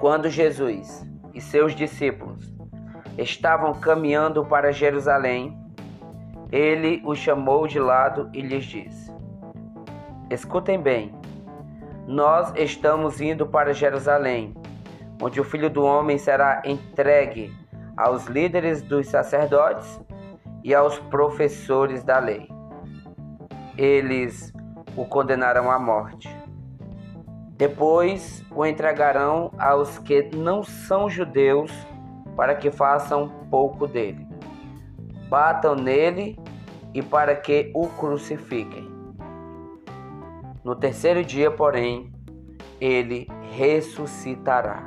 Quando Jesus e seus discípulos estavam caminhando para Jerusalém, ele os chamou de lado e lhes disse: Escutem bem, nós estamos indo para Jerusalém, onde o filho do homem será entregue aos líderes dos sacerdotes e aos professores da lei. Eles o condenarão à morte. Depois o entregarão aos que não são judeus para que façam pouco dele. Batam nele e para que o crucifiquem. No terceiro dia, porém, ele ressuscitará.